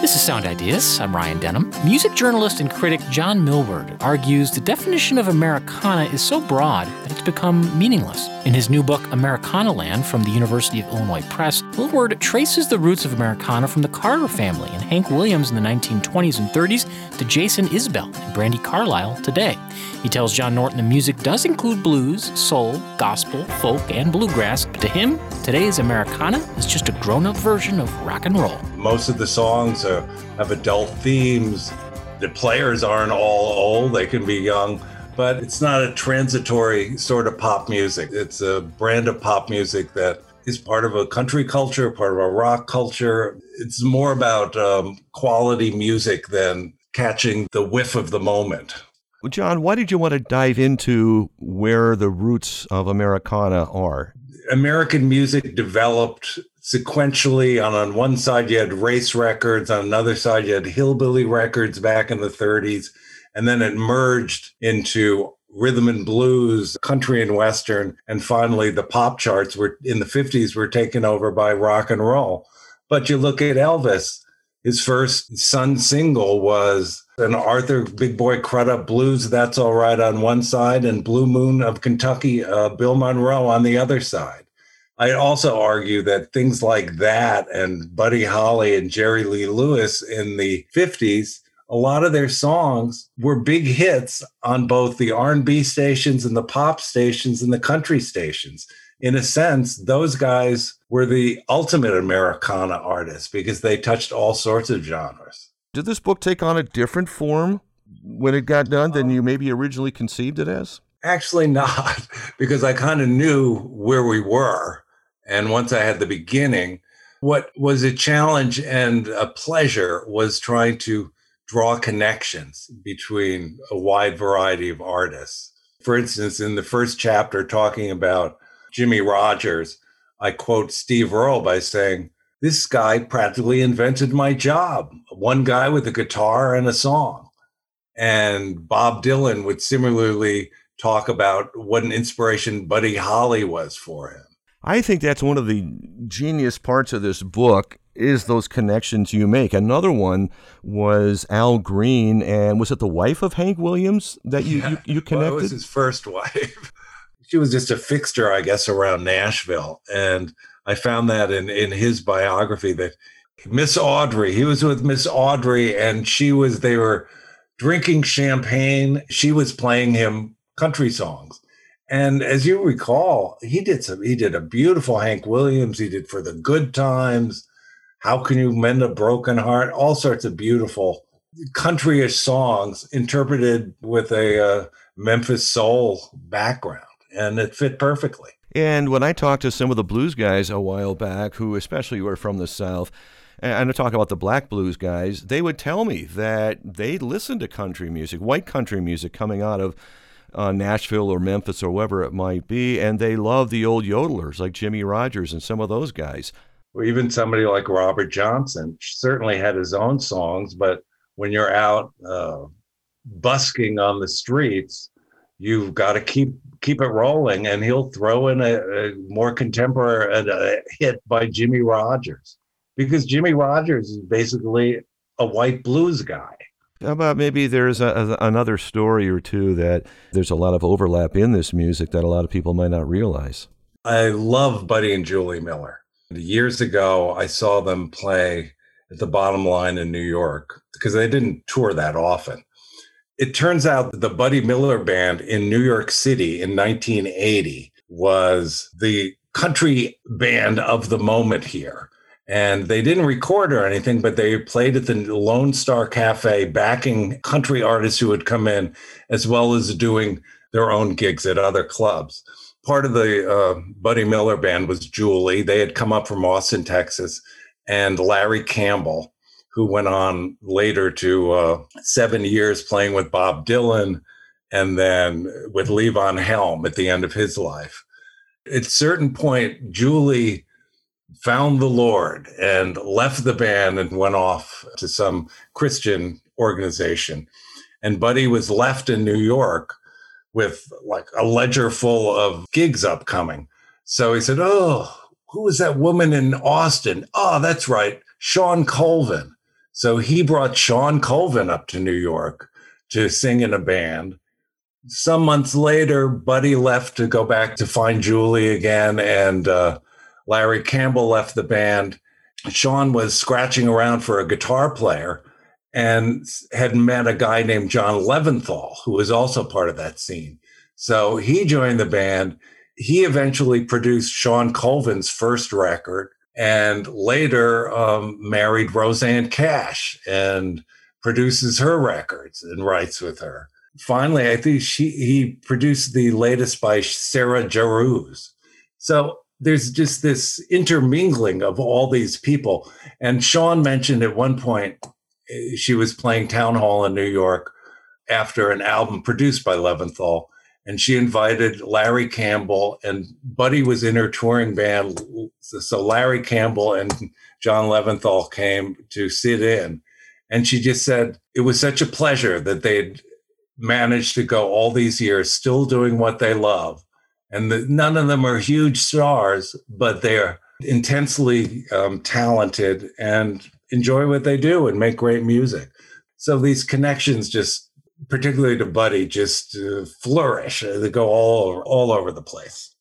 This is Sound Ideas. I'm Ryan Denham. Music journalist and critic John Milward argues the definition of Americana is so broad that it's become meaningless. In his new book, Americanaland, from the University of Illinois Press, Milward traces the roots of Americana from the Carter family and Hank Williams in the 1920s and 30s to Jason Isbell and Brandi Carlile today. He tells John Norton the music does include blues, soul, gospel, folk, and bluegrass, but to him, today's Americana is just a grown up version of rock and roll. Most of the songs are, have adult themes. The players aren't all old, they can be young but it's not a transitory sort of pop music. It's a brand of pop music that is part of a country culture, part of a rock culture. It's more about um, quality music than catching the whiff of the moment. John, why did you want to dive into where the roots of Americana are? American music developed sequentially. On, on one side, you had race records, on another side, you had hillbilly records back in the 30s and then it merged into rhythm and blues, country and western, and finally the pop charts were in the 50s were taken over by rock and roll. But you look at Elvis, his first Sun single was an Arthur Big Boy Crudup Blues, That's All Right on one side, and Blue Moon of Kentucky, uh, Bill Monroe on the other side. I also argue that things like that and Buddy Holly and Jerry Lee Lewis in the 50s a lot of their songs were big hits on both the R&B stations and the pop stations and the country stations. In a sense, those guys were the ultimate Americana artists because they touched all sorts of genres. Did this book take on a different form when it got done than you um, maybe originally conceived it as? Actually, not, because I kind of knew where we were. And once I had the beginning, what was a challenge and a pleasure was trying to draw connections between a wide variety of artists. For instance, in the first chapter, talking about Jimmie Rodgers, I quote Steve Earle by saying, This guy practically invented my job. One guy with a guitar and a song. And Bob Dylan would similarly talk about what an inspiration Buddy Holly was for him. I think that's one of the genius parts of this book is those connections you make. Another one was Al Green, and was it the wife of Hank Williams that you yeah. you, you, connected? Well, it was his first wife. she was just a fixture, I guess, around Nashville, and I found that in in his biography that Miss Audrey, he was with Miss Audrey, and she was they were drinking champagne. She was playing him country songs. And as you recall, he did some. He did a beautiful Hank Williams. He did for the Good Times. How Can You Mend a Broken Heart? All sorts of beautiful countryish songs interpreted with a uh, Memphis soul background, and it fit perfectly. And when I talked to some of the blues guys a while back, who especially were from the South, and I talk about the black blues guys, they would tell me that they listened to country music, white country music coming out of uh, Nashville or Memphis or wherever it might be, and they love the old yodelers like Jimmie Rodgers and some of those guys even somebody like Robert Johnson certainly had his own songs, but when you're out uh, busking on the streets, you've got to keep keep it rolling, and he'll throw in a, a more contemporary a hit by Jimmie Rodgers because Jimmie Rodgers is basically a white blues guy. How about maybe there's a, a, another story or two that there's a lot of overlap in this music that a lot of people might not realize. I love Buddy and Julie Miller. Years ago, I saw them play at the bottom line in New York because they didn't tour that often. It turns out that the Buddy Miller Band in New York City in 1980 was the country band of the moment here. And they didn't record or anything, but they played at the Lone Star Cafe, backing country artists who would come in, as well as doing their own gigs at other clubs part of the uh, Buddy Miller band was Julie. They had come up from Austin, Texas, and Larry Campbell, who went on later to uh, seven years playing with Bob Dylan and then with Levon Helm at the end of his life. At certain point, Julie found the Lord and left the band and went off to some Christian organization. And Buddy was left in New York with like a ledger full of gigs upcoming. So he said, Oh, who was that woman in Austin? Oh, that's right, Shawn Colvin. So he brought Shawn Colvin up to New York to sing in a band. Some months later, Buddy left to go back to find Julie again, and uh, Larry Campbell left the band. Shawn was scratching around for a guitar player and had met a guy named John Leventhal, who was also part of that scene. So he joined the band. He eventually produced Shawn Colvin's first record and later um, married Rosanne Cash and produces her records and writes with her. Finally, I think she he produced the latest by Sarah Jarosz. So there's just this intermingling of all these people. And Shawn mentioned at one point eh, she was playing town hall in New York after an album produced by Leventhal and she invited Larry Campbell and Buddy was in her touring band. So Larry Campbell and John Leventhal came to sit in. And she just said it was such a pleasure that they'd managed to go all these years still doing what they love. And the, none of them are huge stars, but they're intensely um, talented and enjoy what they do and make great music. So these connections just particularly to Buddy, just uh, flourish. They go all all over the place.